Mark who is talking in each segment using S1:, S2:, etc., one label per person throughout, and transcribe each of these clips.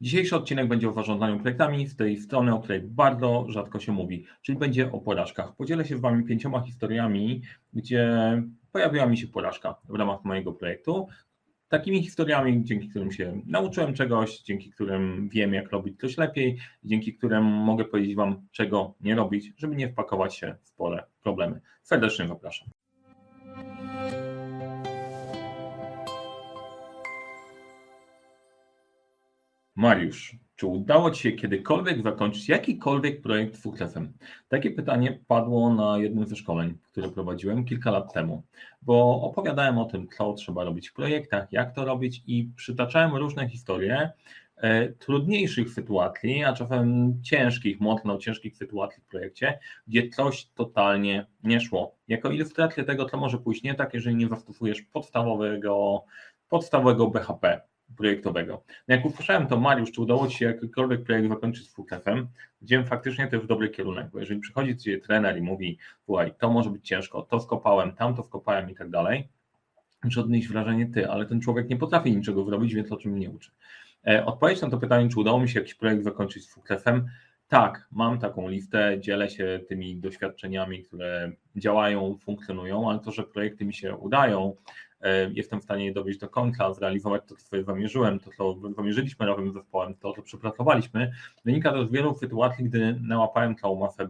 S1: Dzisiejszy odcinek będzie o zarządzaniu projektami z tej strony, o której bardzo rzadko się mówi, czyli będzie o porażkach. Podzielę się z Wami pięcioma historiami, gdzie pojawiła mi się porażka w ramach mojego projektu. Takimi historiami, dzięki którym się nauczyłem czegoś, dzięki którym wiem, jak robić coś lepiej, dzięki którym mogę powiedzieć Wam, czego nie robić, żeby nie wpakować się w spore problemy. Serdecznie zapraszam. Mariusz, czy udało Ci się kiedykolwiek zakończyć jakikolwiek projekt fuklefem? Takie pytanie padło na jednym ze szkoleń, które prowadziłem kilka lat temu, bo opowiadałem o tym, co trzeba robić w projektach, jak to robić i przytaczałem różne historie e, trudniejszych sytuacji, a czasem ciężkich, mocno ciężkich sytuacji w projekcie, gdzie coś totalnie nie szło. Jako ilustrację tego, co może pójść nie tak, jeżeli nie zastosujesz podstawowego, podstawowego BHP projektowego. No jak usłyszałem to, Mariusz, czy udało Ci się jakikolwiek projekt zakończyć z widziałem faktycznie to jest dobry kierunek, bo jeżeli przychodzi Ci trener i mówi, słuchaj, to może być ciężko, to skopałem, tam to skopałem i tak dalej, muszę odnieść wrażenie Ty, ale ten człowiek nie potrafi niczego zrobić, więc o czym mnie uczy. E, odpowiedź na to pytanie, czy udało mi się jakiś projekt zakończyć z WKF-em, tak, mam taką listę, dzielę się tymi doświadczeniami, które działają, funkcjonują, ale to, że projekty mi się udają, jestem w stanie dowieść do końca, zrealizować to, co zamierzyłem, to, co zamierzyliśmy nowym zespołem, to, co przepracowaliśmy, wynika to z wielu sytuacji, gdy nałapałem całą masę.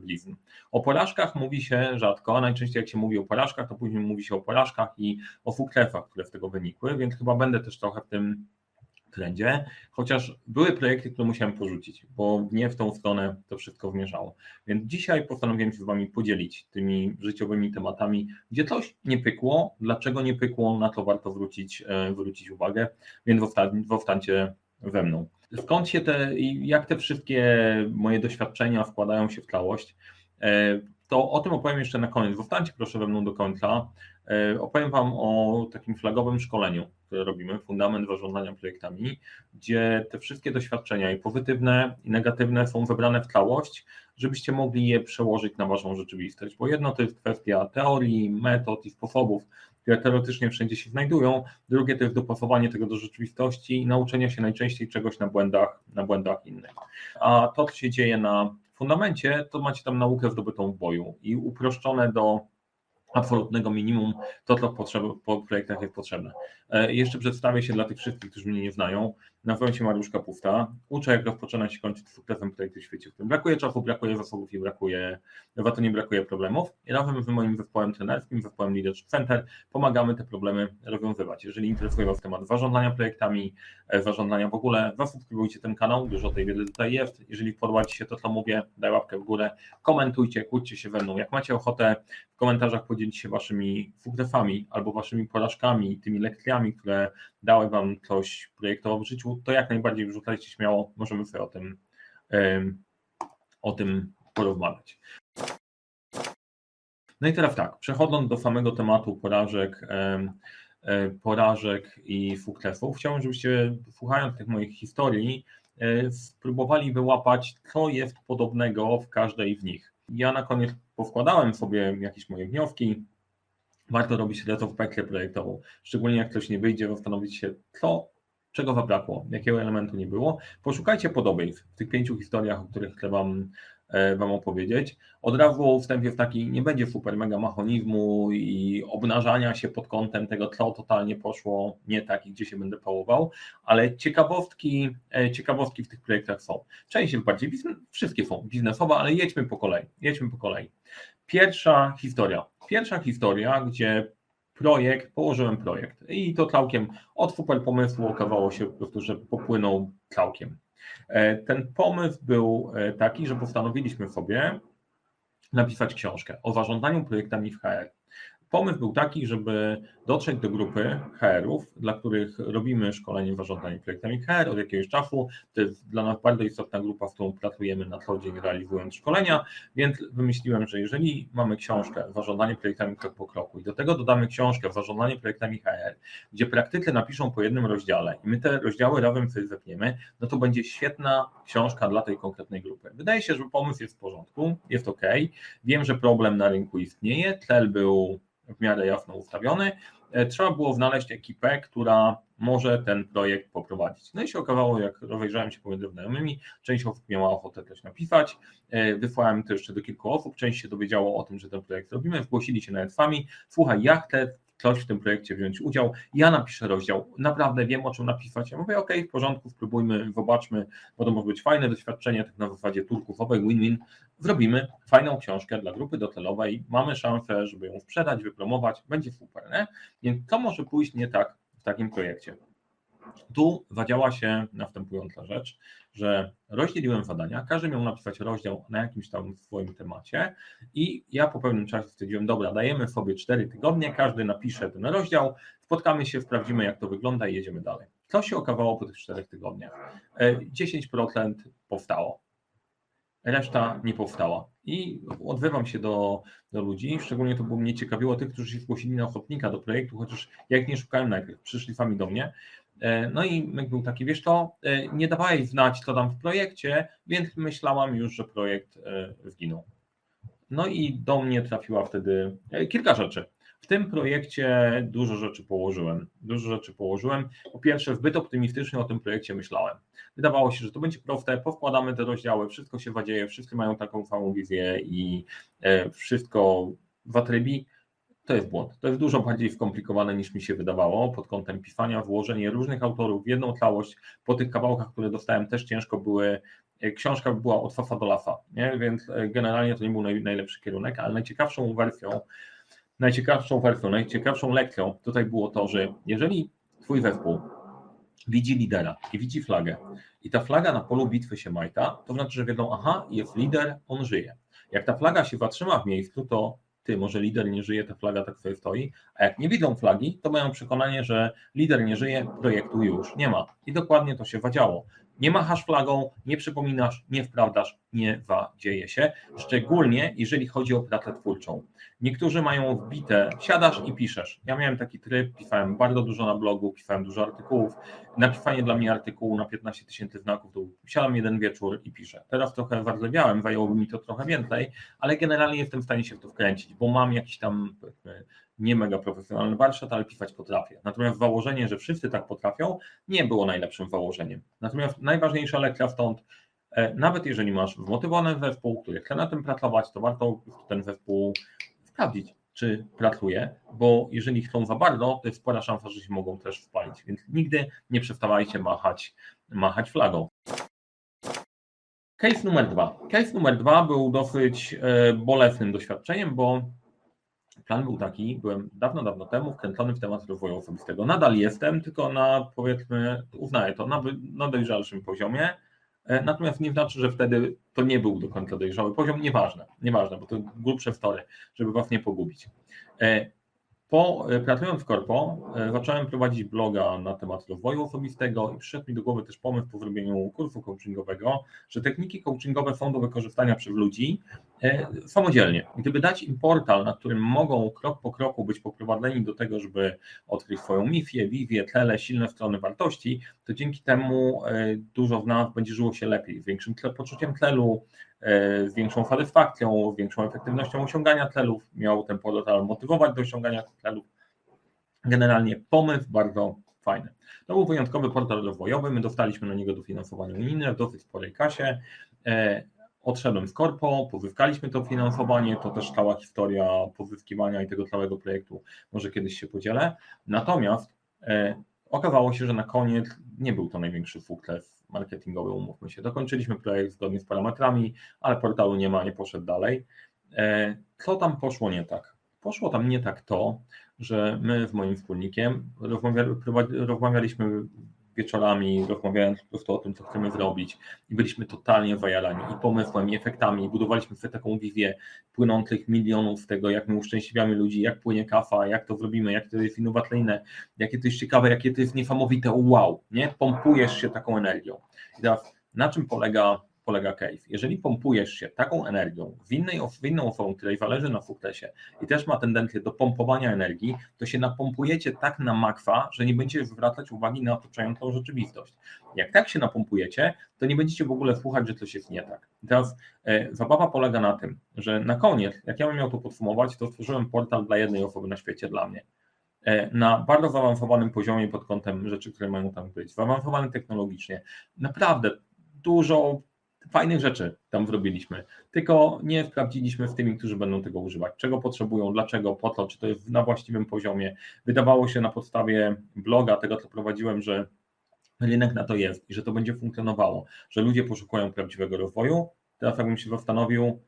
S1: O porażkach mówi się rzadko, najczęściej jak się mówi o porażkach, to później mówi się o porażkach i o fuklefach, które z tego wynikły, więc chyba będę też trochę w tym trendzie, chociaż były projekty, które musiałem porzucić, bo nie w tą stronę to wszystko zmierzało. Więc dzisiaj postanowiłem się z Wami podzielić tymi życiowymi tematami, gdzie coś nie pykło, dlaczego nie pykło, na to warto zwrócić, e, zwrócić uwagę, więc zostańcie we mną. Skąd się te, jak te wszystkie moje doświadczenia wkładają się w całość, e, to o tym opowiem jeszcze na koniec. Zostańcie proszę we mną do końca. E, opowiem Wam o takim flagowym szkoleniu, które robimy, fundament zarządzania projektami, gdzie te wszystkie doświadczenia i pozytywne i negatywne są wybrane w całość, żebyście mogli je przełożyć na Waszą rzeczywistość, bo jedno to jest kwestia teorii, metod i sposobów, które teoretycznie wszędzie się znajdują, drugie to jest dopasowanie tego do rzeczywistości i nauczenia się najczęściej czegoś na błędach, na błędach innych. A to, co się dzieje na fundamencie, to macie tam naukę zdobytą w boju i uproszczone do absolutnego minimum to, co po projektach jest potrzebne. E, jeszcze przedstawię się dla tych wszystkich, którzy mnie nie znają. Nazywam się Mariusz Kapusta. Uczę, jak rozpoczynać i kończyć sukcesem projektu w świecie, w którym brakuje czasu, brakuje zasobów i brakuje, za to nie brakuje problemów. I razem z moim zespołem trenerskim, zespołem Leadership Center, pomagamy te problemy rozwiązywać. Jeżeli interesuje Was temat zarządzania projektami, e, zarządzania w ogóle, zasubskrybujcie ten kanał, dużo tej wiedzy tutaj jest. Jeżeli podoba Ci się to, co mówię, daj łapkę w górę, komentujcie, kłóćcie się ze mną. Jak macie ochotę w komentarzach podzielić się Waszymi sukcesami albo Waszymi porażkami, tymi lekcjami, które dały Wam coś projektowo w życiu, to jak najbardziej wrzucajcie śmiało, możemy sobie o tym, o tym porozmawiać. No i teraz tak, przechodząc do samego tematu porażek, e, porażek i sukcesów, chciałbym, żebyście słuchając tych moich historii, e, spróbowali wyłapać, co jest podobnego w każdej z nich. Ja na koniec powkładałem sobie jakieś moje wnioski, warto robić retrospekcję projektową, szczególnie jak coś nie wyjdzie, zastanowić się, co, czego zabrakło, jakiego elementu nie było. Poszukajcie podobieństw w tych pięciu historiach, o których chcę Wam, e, wam opowiedzieć. Od razu wstępie w taki, nie będzie super mega machonizmu i obnażania się pod kątem tego, co totalnie poszło nie tak i gdzie się będę pałował, ale ciekawostki, e, ciekawostki w tych projektach są. Część jest bardziej, wszystkie są biznesowe, ale jedźmy po kolei, jedźmy po kolei. Pierwsza historia. Pierwsza historia, gdzie projekt, położyłem projekt i to całkiem od super pomysłu okazało się po prostu, że popłynął całkiem. E, ten pomysł był e, taki, że postanowiliśmy sobie napisać książkę o zarządzaniu projektami w HR. Pomysł był taki, żeby dotrzeć do grupy HR-ów, dla których robimy szkolenie zarządzania projektami HR od jakiegoś czasu. To jest dla nas bardzo istotna grupa, z którą pracujemy na co dzień realizując szkolenia, więc wymyśliłem, że jeżeli mamy książkę zarządzanie projektami krok po kroku i do tego dodamy książkę zarządzanie projektami HR, gdzie praktycy napiszą po jednym rozdziale i my te rozdziały razem sobie zepniemy, no to będzie świetna książka dla tej konkretnej grupy. Wydaje się, że pomysł jest w porządku, jest ok. Wiem, że problem na rynku istnieje, cel był w miarę jasno ustawiony. E, trzeba było znaleźć ekipę, która może ten projekt poprowadzić. No i się okazało, jak rozejrzałem się pomiędzy znajomymi, część osób miała ochotę też napisać, e, wysłałem to jeszcze do kilku osób, część się dowiedziało o tym, że ten projekt robimy, zgłosili się nawet sami, słuchaj, ja chcę ktoś w tym projekcie wziąć udział, ja napiszę rozdział, naprawdę wiem o czym napisać, ja mówię ok, w porządku, spróbujmy, zobaczmy, bo to może być fajne doświadczenie, tak na zasadzie turków, obaj win-win, zrobimy fajną książkę dla grupy docelowej, mamy szansę, żeby ją sprzedać, wypromować, będzie super, nie? Więc to może pójść nie tak w takim projekcie. Tu zadziała się następująca rzecz, że rozdzieliłem zadania, każdy miał napisać rozdział na jakimś tam swoim temacie i ja po pewnym czasie stwierdziłem, dobra, dajemy sobie 4 tygodnie, każdy napisze ten rozdział, spotkamy się, sprawdzimy jak to wygląda i jedziemy dalej. Co się okazało po tych 4 tygodniach? 10% powstało, reszta nie powstała. I odwywam się do, do ludzi, szczególnie to było mnie ciekawiło tych, którzy się zgłosili na ochotnika do projektu, chociaż jak nie szukałem najpierw, przyszli sami do mnie E, no i myk był taki, wiesz to, e, nie dawałeś znać, co tam w projekcie, więc myślałam już, że projekt e, zginął. No i do mnie trafiła wtedy kilka rzeczy. W tym projekcie dużo rzeczy położyłem. Dużo rzeczy położyłem. Po pierwsze, zbyt optymistycznie o tym projekcie myślałem. Wydawało się, że to będzie proste, powkładamy te rozdziały, wszystko się wadzieje, wszyscy mają taką samą wizję i wszystko watrybi. To jest błąd. To jest dużo bardziej skomplikowane niż mi się wydawało pod kątem pisania, włożenie różnych autorów w jedną całość. Po tych kawałkach, które dostałem, też ciężko były. E, książka była od fafa do lafa, nie? więc e, generalnie to nie był najlepszy kierunek, ale najciekawszą wersją, najciekawszą wersją, najciekawszą lekcją tutaj było to, że jeżeli Twój zespół widzi lidera i widzi flagę i ta flaga na polu bitwy się majta, to znaczy, że wiedzą, aha, jest lider, on żyje. Jak ta flaga się zatrzyma w miejscu, to ty, może lider nie żyje, ta flaga tak sobie stoi, a jak nie widzą flagi, to mają przekonanie, że lider nie żyje, projektu już nie ma. I dokładnie to się wadziało. Nie machasz flagą, nie przypominasz, nie wprawdasz, nie wadzieje się, szczególnie jeżeli chodzi o pracę twórczą. Niektórzy mają wbite, siadasz i piszesz. Ja miałem taki tryb, pisałem bardzo dużo na blogu, pisałem dużo artykułów. Napisanie dla mnie artykułu na 15 tysięcy znaków, to siadam jeden wieczór i piszę. Teraz trochę wardlewiałem, zajęłoby mi to trochę więcej, ale generalnie jestem w stanie się w to wkręcić, bo mam jakiś tam nie mega profesjonalny warsztat, ale pisać potrafię. Natomiast założenie, że wszyscy tak potrafią, nie było najlepszym założeniem. Natomiast najważniejsza lekcja stąd, e, nawet jeżeli masz zmotywowany zespół, który chce na tym pracować, to warto ten zespół sprawdzić, czy pracuje, bo jeżeli chcą za bardzo, to jest spora szansa, że się mogą też spalić, więc nigdy nie przestawajcie machać, machać flagą. Case numer dwa. Case numer dwa był dosyć e, bolesnym doświadczeniem, bo plan był taki, byłem dawno, dawno temu wkręcony w temat rozwoju osobistego. Nadal jestem, tylko na powiedzmy, uznaję to, na, na dojrzalszym poziomie. E, natomiast nie znaczy, że wtedy to nie był do końca dojrzały poziom, nieważne, nieważne, bo to grubsze story, żeby was nie pogubić. Po, e, pracując w Korpo, e, zacząłem prowadzić bloga na temat rozwoju osobistego i przyszedł mi do głowy też pomysł po zrobieniu kursu coachingowego, że techniki coachingowe są do wykorzystania przez ludzi e, samodzielnie. Gdyby dać im portal, na którym mogą krok po kroku być poprowadzeni do tego, żeby odkryć swoją misję, wizję, cele, silne strony wartości, to dzięki temu dużo w nas będzie żyło się lepiej, z większym poczuciem celu, z większą satysfakcją, z większą efektywnością osiągania celów, miał ten portal motywować do osiągania celów. Generalnie pomysł bardzo fajny. To był wyjątkowy portal rozwojowy, my dostaliśmy na niego dofinansowanie unijne w dosyć sporej kasie. E, odszedłem z korpo, pozyskaliśmy to finansowanie, to też cała historia pozyskiwania i tego całego projektu, może kiedyś się podzielę. Natomiast e, okazało się, że na koniec nie był to największy sukces marketingowy, umówmy się. Dokończyliśmy projekt zgodnie z parametrami, ale portalu nie ma, nie poszedł dalej. E, co tam poszło nie tak? Poszło tam nie tak to, że my z moim wspólnikiem rozmawialiśmy wieczorami, rozmawiając po prostu o tym, co chcemy zrobić i byliśmy totalnie wajalani i pomysłem, i efektami, i budowaliśmy sobie taką wizję płynących milionów z tego, jak my uszczęśliwiamy ludzi, jak płynie kafa, jak to zrobimy, jak to jest innowacyjne, jakie to jest ciekawe, jakie to jest niesamowite, wow, nie? Pompujesz się taką energią. I teraz na czym polega polega case. Jeżeli pompujesz się taką energią w, innej, w inną osobą, której zależy na sukcesie i też ma tendencję do pompowania energii, to się napompujecie tak na makwa, że nie będziecie zwracać uwagi na otaczającą rzeczywistość. Jak tak się napompujecie, to nie będziecie w ogóle słuchać, że coś jest nie tak. I teraz e, zabawa polega na tym, że na koniec, jak ja bym miał to podsumować, to stworzyłem portal dla jednej osoby na świecie, dla mnie. na bardzo zaawansowanym poziomie pod kątem rzeczy, które mają tam być, zaawansowany technologicznie. Naprawdę dużo fajnych rzeczy tam zrobiliśmy, tylko nie sprawdziliśmy z tymi, którzy będą tego używać, czego potrzebują, dlaczego, po to, czy to jest na właściwym poziomie. Wydawało się na podstawie bloga, tego co prowadziłem, że rynek na to jest i że to będzie funkcjonowało, że ludzie poszukują prawdziwego rozwoju. Teraz jakbym się zastanowił,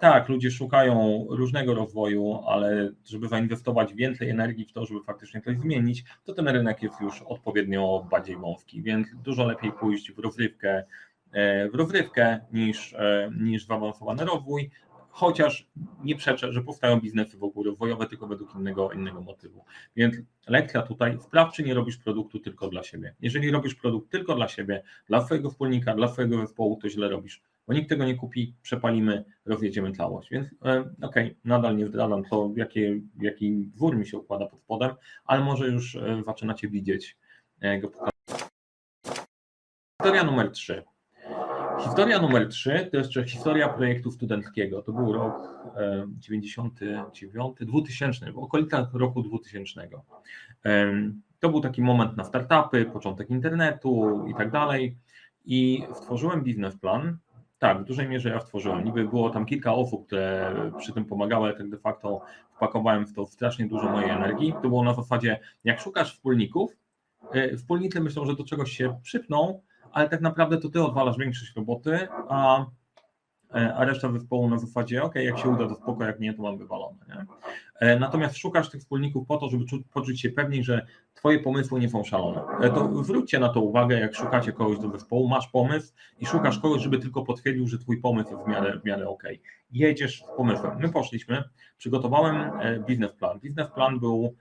S1: tak, ludzie szukają różnego rozwoju, ale żeby zainwestować więcej energii w to, żeby faktycznie coś zmienić, to ten rynek jest już odpowiednio bardziej wąski, więc dużo lepiej pójść w rozrywkę, w rozrywkę niż, e, niż w awansowany rozwój, chociaż nie przeczę, że powstają biznesy wokół rozwojowe tylko według innego, innego motywu. Więc lekcja tutaj, sprawdź, czy nie robisz produktu tylko dla siebie. Jeżeli robisz produkt tylko dla siebie, dla swojego wspólnika, dla swojego zespołu, to źle robisz, bo nikt tego nie kupi, przepalimy, rozjedziemy całość. Więc e, okej, okay, nadal nie zdradzam to, jaki, jaki dwór mi się układa pod spodem, ale może już e, zaczynacie widzieć e, go. Historia numer 3. Historia numer 3 to jeszcze historia projektu studenckiego. To był rok 99, 2000, w okolicach roku 2000. To był taki moment na startupy, początek internetu i tak dalej. I stworzyłem biznesplan. Tak, w dużej mierze ja stworzyłem. Niby było tam kilka osób, które przy tym pomagały, ale tak de facto wpakowałem w to strasznie dużo mojej energii. To było na zasadzie, jak szukasz wspólników, e, wspólnicy myślą, że do czegoś się przypną, ale tak naprawdę to ty odwalasz większość roboty, a, e, a reszta zespołu na zasadzie, ok, jak się uda, to spoko, jak nie, to mam wywalone. Nie? E, natomiast szukasz tych wspólników po to, żeby poczuć się pewniej, że twoje pomysły nie są szalone. E, to zwróćcie na to uwagę, jak szukacie kogoś do zespołu, masz pomysł i szukasz kogoś, żeby tylko potwierdził, że twój pomysł jest w miarę, w miarę ok. Jedziesz z pomysłem. My poszliśmy, przygotowałem biznesplan. Biznesplan był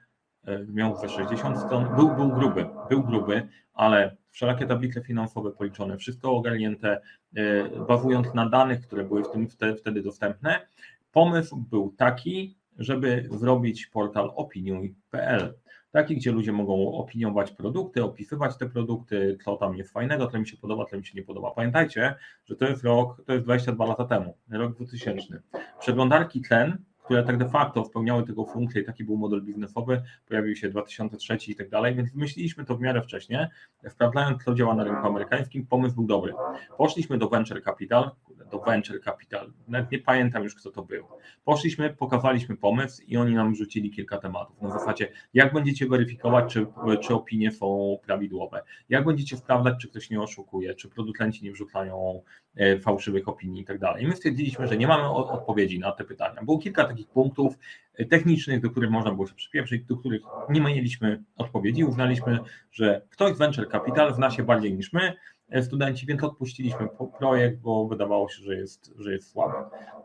S1: miał ze 60 stron, był, był gruby, był gruby, ale wszelakie tablice finansowe policzone, wszystko ogarnięte, e, bazując na danych, które były w tym wtedy dostępne. Pomysł był taki, żeby zrobić portal opiniuj.pl. Taki, gdzie ludzie mogą opiniować produkty, opisywać te produkty, co tam jest fajnego, co mi się podoba, co mi się nie podoba. Pamiętajcie, że to jest rok, to jest 22 lata temu, rok 2000. Przeglądarki ten które tak de facto spełniały tego funkcję i taki był model biznesowy, pojawił się 2003 i tak dalej, więc wymyśliliśmy to w miarę wcześnie, sprawdzając co działa na rynku amerykańskim, pomysł był dobry. Poszliśmy do Venture Capital, do Venture Capital, nawet nie pamiętam już kto to był. Poszliśmy, pokazaliśmy pomysł i oni nam rzucili kilka tematów. Na zasadzie, jak będziecie weryfikować, czy, czy opinie są prawidłowe, jak będziecie sprawdzać, czy ktoś nie oszukuje, czy producenci nie wrzucają e, fałszywych opinii i tak dalej. My stwierdziliśmy, że nie mamy odpowiedzi na te pytania. Było kilka takich punktów e, technicznych, do których można było się przypieprzyć, do których nie mieliśmy odpowiedzi. Uznaliśmy, że ktoś z Venture Capital zna się bardziej niż my, studenci, więc odpuściliśmy projekt, bo wydawało się, że jest, że jest słaby.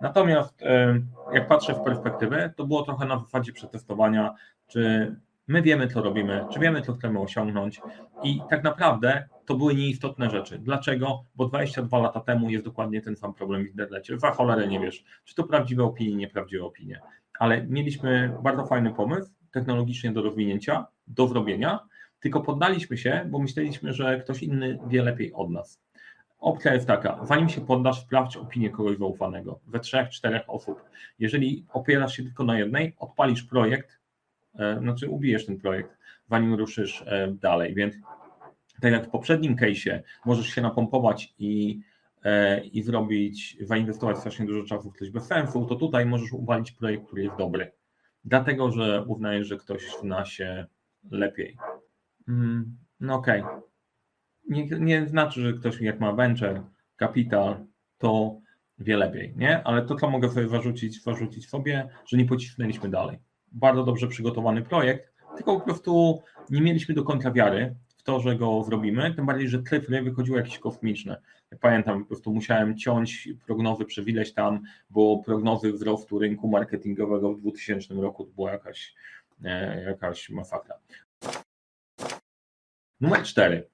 S1: Natomiast e, jak patrzę w perspektywę, to było trochę na zasadzie przetestowania, czy my wiemy, co robimy, czy wiemy, co chcemy osiągnąć i tak naprawdę to były nieistotne rzeczy. Dlaczego? Bo 22 lata temu jest dokładnie ten sam problem w internecie. Za cholerę nie wiesz, czy to prawdziwe opinie, nieprawdziwe opinie. Ale mieliśmy bardzo fajny pomysł technologicznie do rozwinięcia, do zrobienia, tylko poddaliśmy się, bo myśleliśmy, że ktoś inny wie lepiej od nas. Opcja jest taka, zanim się poddasz, sprawdź opinię kogoś zaufanego, we trzech, czterech osób. Jeżeli opierasz się tylko na jednej, odpalisz projekt, e, znaczy ubijesz ten projekt, zanim ruszysz e, dalej, więc tak jak w poprzednim case'ie możesz się napompować i, e, i zrobić, zainwestować strasznie dużo czasu w coś bez sensu, to tutaj możesz uwalić projekt, który jest dobry. Dlatego, że uznajesz, że ktoś zna się lepiej. Mm, no okej. Okay. Nie, nie znaczy, że ktoś jak ma venture, kapital, to wie lepiej, nie? Ale to, co mogę sobie zarzucić, zarzucić sobie, że nie pocisnęliśmy dalej. Bardzo dobrze przygotowany projekt, tylko po prostu nie mieliśmy do końca wiary, to, że go zrobimy, tym bardziej, że cyfry wychodziły jakieś kosmiczne. Jak pamiętam, po prostu musiałem ciąć prognozy, przewileźć tam, bo prognozy wzrostu rynku marketingowego w 2000 roku to była jakaś, e, jakaś masakra. Numer cztery.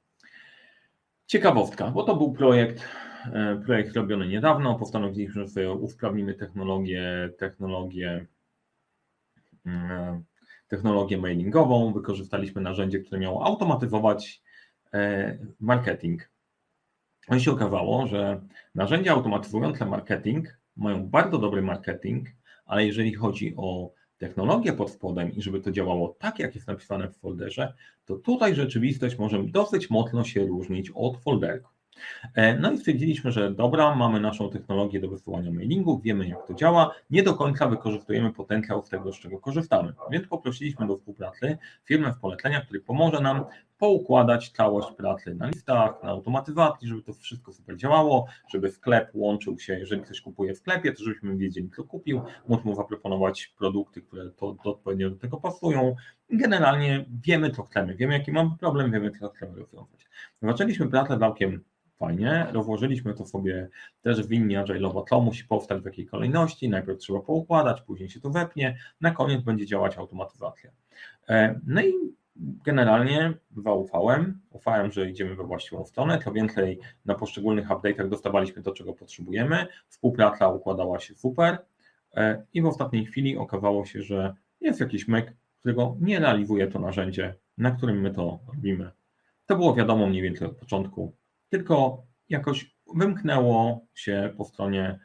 S1: Ciekawostka, bo to był projekt, e, projekt robiony niedawno. Postanowiliśmy, że usprawnimy technologię, technologię e, technologię mailingową, wykorzystaliśmy narzędzie, które miało automatyzować e, marketing. No i się okazało, że narzędzia automatyzujące marketing mają bardzo dobry marketing, ale jeżeli chodzi o technologię pod spodem i żeby to działało tak, jak jest napisane w folderze, to tutaj rzeczywistość może dosyć mocno się różnić od folderku. E, no i stwierdziliśmy, że dobra, mamy naszą technologię do wysyłania mailingów, wiemy jak to działa, nie do końca wykorzystujemy potencjał z tego, z czego korzystamy. Więc poprosiliśmy do współpracy firmę w poleceniach, który pomoże nam poukładać całość pracy na listach, na automatyzacji, żeby to wszystko super działało, żeby sklep łączył się, jeżeli ktoś kupuje w sklepie, to żebyśmy wiedzieli, kto kupił, móc mu zaproponować produkty, które to, to odpowiednio do tego pasują. Generalnie wiemy, co chcemy, wiemy, jaki mamy problem, wiemy, co chcemy rozwiązać. Zaczęliśmy pracę całkiem fajnie, rozłożyliśmy to sobie też w linii agile'owo, co musi powstać w jakiej kolejności, najpierw trzeba poukładać, później się to wepnie, na koniec będzie działać automatyzacja. E, no i generalnie zaufałem, ufałem, że idziemy we właściwą stronę, to więcej na poszczególnych update'ach dostawaliśmy to, czego potrzebujemy, współpraca układała się super e, i w ostatniej chwili okazało się, że jest jakiś myk, którego nie realizuje to narzędzie, na którym my to robimy. To było wiadomo mniej więcej od początku, tylko jakoś wymknęło się po stronie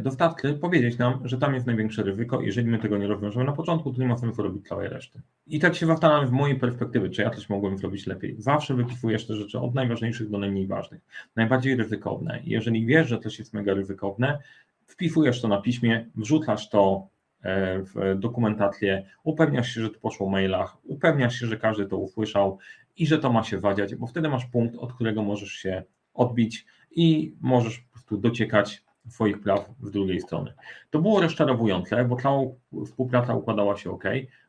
S1: dostawcy powiedzieć nam, że tam jest największe ryzyko. Jeżeli my tego nie rozwiążemy na początku, to nie ma sensu robić całej reszty. I tak się zastanawiam z mojej perspektywy, czy ja coś mogłem zrobić lepiej. Zawsze wypisujesz te rzeczy od najważniejszych do najmniej ważnych, najbardziej ryzykowne. I jeżeli wiesz, że coś jest mega ryzykowne, wpisujesz to na piśmie, wrzucasz to e, w dokumentację, upewniasz się, że to poszło w mailach, upewniasz się, że każdy to usłyszał i że to ma się wadziać, bo wtedy masz punkt, od którego możesz się odbić i możesz po prostu dociekać swoich praw z drugiej strony. To było rozczarowujące, bo cała współpraca układała się ok.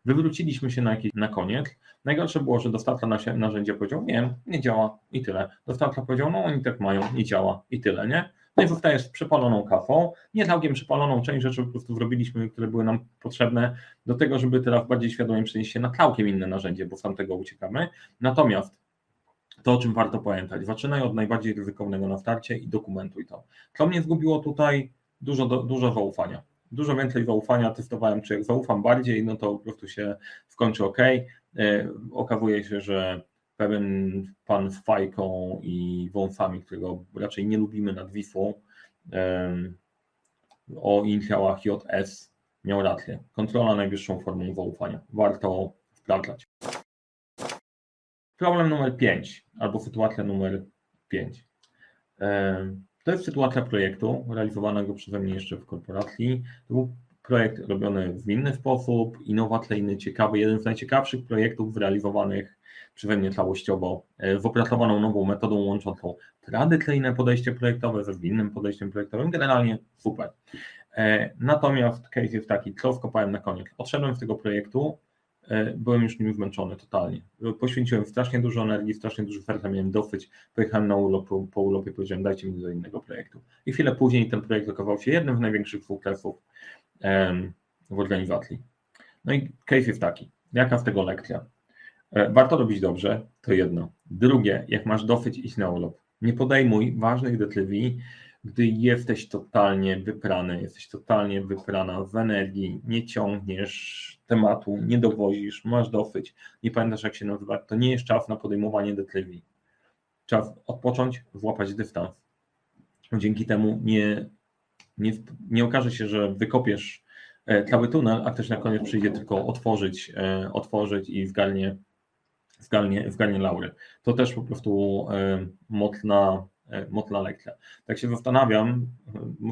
S1: Wywróciliśmy się na, jakiś, na koniec. Najgorsze było, że dostawca narzędzia powiedział, nie, nie działa i tyle. Dostawca powiedział, no oni tak mają, nie działa i tyle, nie? No i zostajesz z przepaloną kafą, nie całkiem przepaloną, część rzeczy po prostu zrobiliśmy, które były nam potrzebne do tego, żeby teraz bardziej świadomie przenieść się na całkiem inne narzędzie, bo z tamtego uciekamy. Natomiast to, o czym warto pamiętać, zaczynaj od najbardziej ryzykownego na starcie i dokumentuj to. Co mnie zgubiło tutaj? Dużo, dużo zaufania. Dużo więcej zaufania testowałem, czy jak zaufam bardziej, no to po prostu się skończy ok. E, okazuje się, że pewien pan z fajką i wąsami, którego raczej nie lubimy nad Wisłą, o inicjałach JS miał rację. Kontrola najwyższą formą zaufania. Warto sprawdzać. Problem numer 5, albo sytuacja numer 5. To jest sytuacja projektu realizowanego przeze mnie jeszcze w korporacji. To był projekt robiony w inny sposób, innowacyjny, ciekawy, jeden z najciekawszych projektów realizowanych przeze mnie całościowo, e, w opracowaną nową metodą łączącą tradycyjne podejście projektowe ze zwinnym podejściem projektowym, generalnie super. E, natomiast case jest taki, co skopałem na koniec. Odszedłem z tego projektu, e, byłem już nim zmęczony totalnie. Poświęciłem strasznie dużo energii, strasznie dużo serca miałem dosyć, pojechałem na urlop, po, urlopie powiedziałem dajcie mi do innego projektu. I chwilę później ten projekt okazywał się jednym z największych sukcesów w organizacji. No i case jest taki, jaka z tego lekcja? E, warto robić dobrze, to jedno. Drugie, jak masz dosyć, iść na urlop. Nie podejmuj ważnych decyzji, gdy jesteś totalnie wyprany, jesteś totalnie wyprana w energii, nie ciągniesz tematu, nie dowozisz, masz dosyć, nie pamiętasz jak się nazywa, to nie jest czas na podejmowanie decyzji. Czas odpocząć, złapać dystans. Dzięki temu nie, nie, nie okaże się, że wykopiesz e, cały tunel, a ktoś na koniec przyjdzie tylko otworzyć, e, otworzyć i zgalnie zgalnie, zgalnie laury. To też po prostu e, mocna, e, mocna lekcja. Tak się zastanawiam,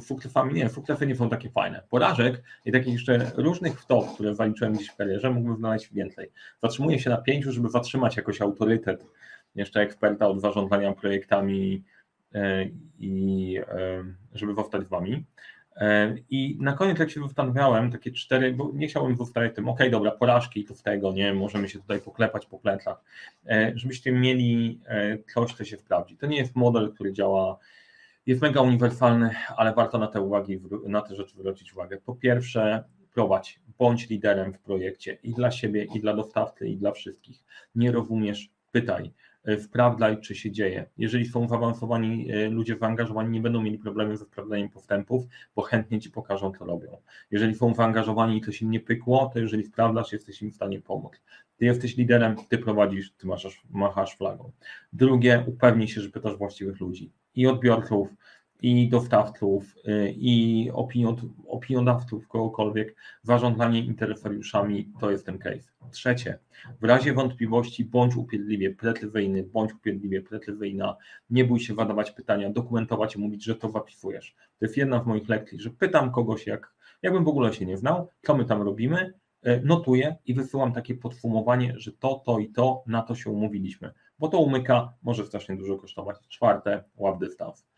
S1: sukcesami nie, sukcesy nie są takie fajne. Porażek i takich jeszcze różnych wtop, które zaliczyłem gdzieś w karierze, mógłbym znaleźć więcej. Zatrzymuję się na pięciu, żeby zatrzymać jakoś autorytet jeszcze eksperta od zarządzania projektami e, i żeby zostać z Wami. E, I na koniec, jak się zastanawiałem, takie cztery, bo nie chciałbym zostawiać tym, ok, dobra, porażki to w tego, nie, możemy się tutaj poklepać po plecach, e, żebyście mieli e, coś, co się sprawdzi. To nie jest model, który działa, jest mega uniwersalny, ale warto na te uwagi, na te rzeczy zwrócić uwagę. Po pierwsze, prowadź, bądź liderem w projekcie i dla siebie, i dla dostawcy, i dla wszystkich. Nie rozumiesz, pytaj sprawdzaj, czy się dzieje. Jeżeli są zaawansowani e, ludzie zaangażowani, nie będą mieli problemu ze sprawdzaniem postępów, bo chętnie ci pokażą, co robią. Jeżeli są zaangażowani i coś im nie pykło, to jeżeli sprawdzasz, jesteś im w stanie pomóc. Ty jesteś liderem, ty prowadzisz, ty machasz, machasz flagą. Drugie, upewnij się, że pytasz właściwych ludzi i odbiorców, i dostawców, y, i opiniodawców, kogokolwiek, zarządzanie interesariuszami, to jest ten case. Trzecie, w razie wątpliwości bądź upierdliwie precyzyjny, bądź upierdliwie precyzyjna, nie bój się zadawać pytania, dokumentować i mówić, że to zapisujesz. To jest jedna z moich lekcji, że pytam kogoś, jak, jakbym w ogóle się nie znał, co my tam robimy, y, notuję i wysyłam takie podsumowanie, że to, to i to, na to się umówiliśmy, bo to umyka, może strasznie dużo kosztować. Czwarte, łap dystans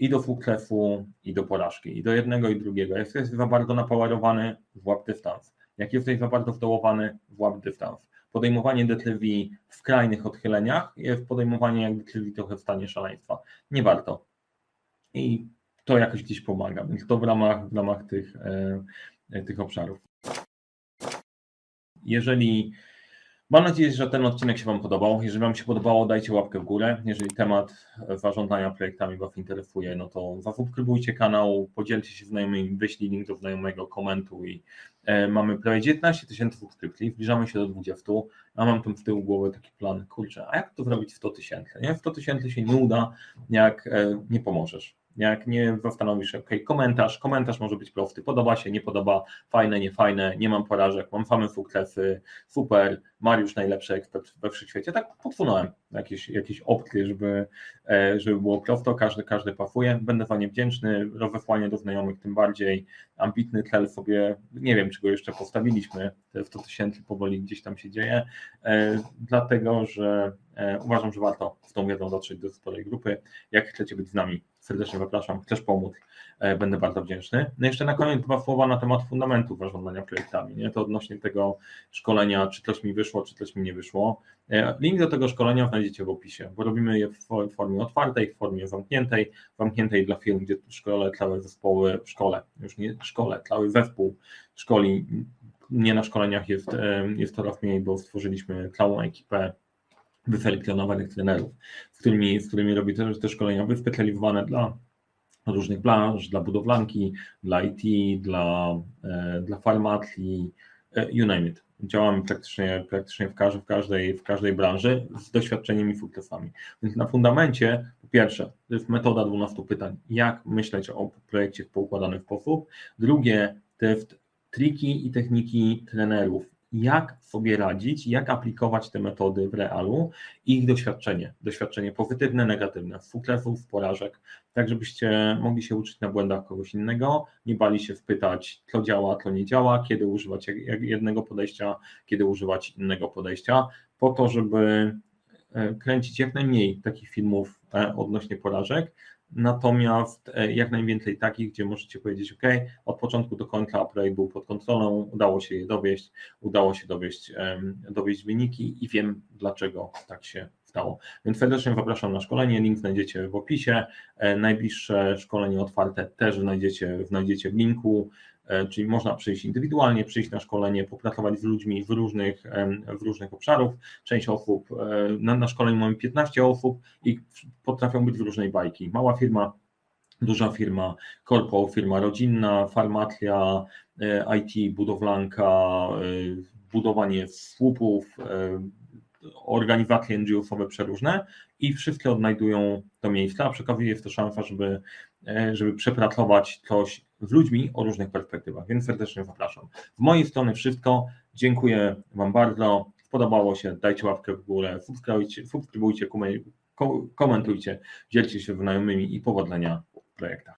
S1: i do fuklefu, i do porażki, i do jednego, i drugiego. Jak jesteś za bardzo napowerowany, włap dystans. Jak jesteś za bardzo wdołowany, włap dystans. Podejmowanie decyzji w skrajnych odchyleniach jest podejmowanie decyzji trochę w stanie szaleństwa. Nie warto. I to jakoś gdzieś pomaga, więc to w ramach, w ramach tych, e, tych obszarów. Jeżeli Mam nadzieję, że ten odcinek się Wam podobał. Jeżeli Wam się podobało, dajcie łapkę w górę. Jeżeli temat zarządzania projektami Was interesuje, no to zasubskrybujcie kanał, podzielcie się znajomymi, wyślij link do znajomego, komentuj. E, mamy prawie 19 tysięcy subskrypcji, zbliżamy się do 20, a mam tam w tyłu głowy taki plan, kurczę, a jak to zrobić w 100 tysięcy? Nie? W 100 tysięcy się nie uda, jak e, nie pomożesz. Jak nie zastanowisz, ok, komentarz, komentarz może być prosty, podoba się, nie podoba, fajne, nie fajne, nie mam porażek, mam same sukcesy, super, Mariusz najlepszy ekspert we wszechświecie. Tak podsunąłem jakieś, jakieś opcje, żeby, e, żeby było prosto, każdy, każdy pafuje. Będę za nie wdzięczny, rozesłanie do znajomych tym bardziej, ambitny cel sobie, nie wiem, czy go jeszcze postawiliśmy, te 100 tysięcy powoli gdzieś tam się dzieje, e, dlatego, że e, uważam, że warto z tą wiedzą dotrzeć do sporej grupy. Jak chcecie być z nami, serdecznie zapraszam, chcesz pomóc, będę bardzo wdzięczny. No jeszcze na koniec dwa słowa na temat fundamentów zarządzania projektami, nie? to odnośnie tego szkolenia, czy coś mi wyszło, czy coś mi nie wyszło. Link do tego szkolenia znajdziecie w opisie, bo robimy je w formie otwartej, w formie zamkniętej, zamkniętej dla firm, gdzie szkole, całe zespoły, szkole, już nie szkole, cały zespół szkoli, nie na szkoleniach jest, jest coraz mniej, bo stworzyliśmy całą ekipę wyselekcjonowanych trenerów, z którymi, z którymi robi też te szkolenia wyspecjalizowane dla różnych branż, dla budowlanki, dla IT, dla, e, dla farmacji, e, you name it działamy praktycznie, praktycznie w, każdej, w, każdej, w każdej branży z doświadczeniami fulltestami. Więc na fundamencie, po pierwsze, to jest metoda 12 pytań, jak myśleć o projekcie w poukładany sposób. Drugie, to jest triki i techniki trenerów, jak sobie radzić, jak aplikować te metody w realu i ich doświadczenie, doświadczenie pozytywne, negatywne, sukcesów, porażek, tak żebyście mogli się uczyć na błędach kogoś innego, nie bali się wpytać, co działa, co nie działa, kiedy używać jednego podejścia, kiedy używać innego podejścia, po to, żeby e, kręcić jak najmniej takich filmów e, odnośnie porażek, Natomiast e, jak najwięcej takich, gdzie możecie powiedzieć, OK, od początku do końca projekt był pod kontrolą, udało się je dowieść, udało się dowieść, dowieść wyniki i wiem, dlaczego tak się stało. Więc serdecznie zapraszam na szkolenie, link znajdziecie w opisie. E, najbliższe szkolenie otwarte też znajdziecie, znajdziecie w linku. E, czyli można przyjść indywidualnie, przyjść na szkolenie, popracować z ludźmi w różnych, w różnych obszarów. Część osób, e, na, na szkoleniu mamy 15 osób i potrafią być w różnej bajki. Mała firma, duża firma, korpo, firma rodzinna, farmacja, IT, budowlanka, budowanie słupów, organizacje NGO-sowe przeróżne i wszystkie odnajdują to miejsca, a przy okazji jest to szansa, żeby, żeby przepracować coś z ludźmi o różnych perspektywach, więc serdecznie zapraszam. Z mojej strony wszystko. Dziękuję Wam bardzo. Podobało się, dajcie łapkę w górę, subskrybujcie, subskrybujcie komentujcie, dzielcie się znajomymi i powodzenia w projektach.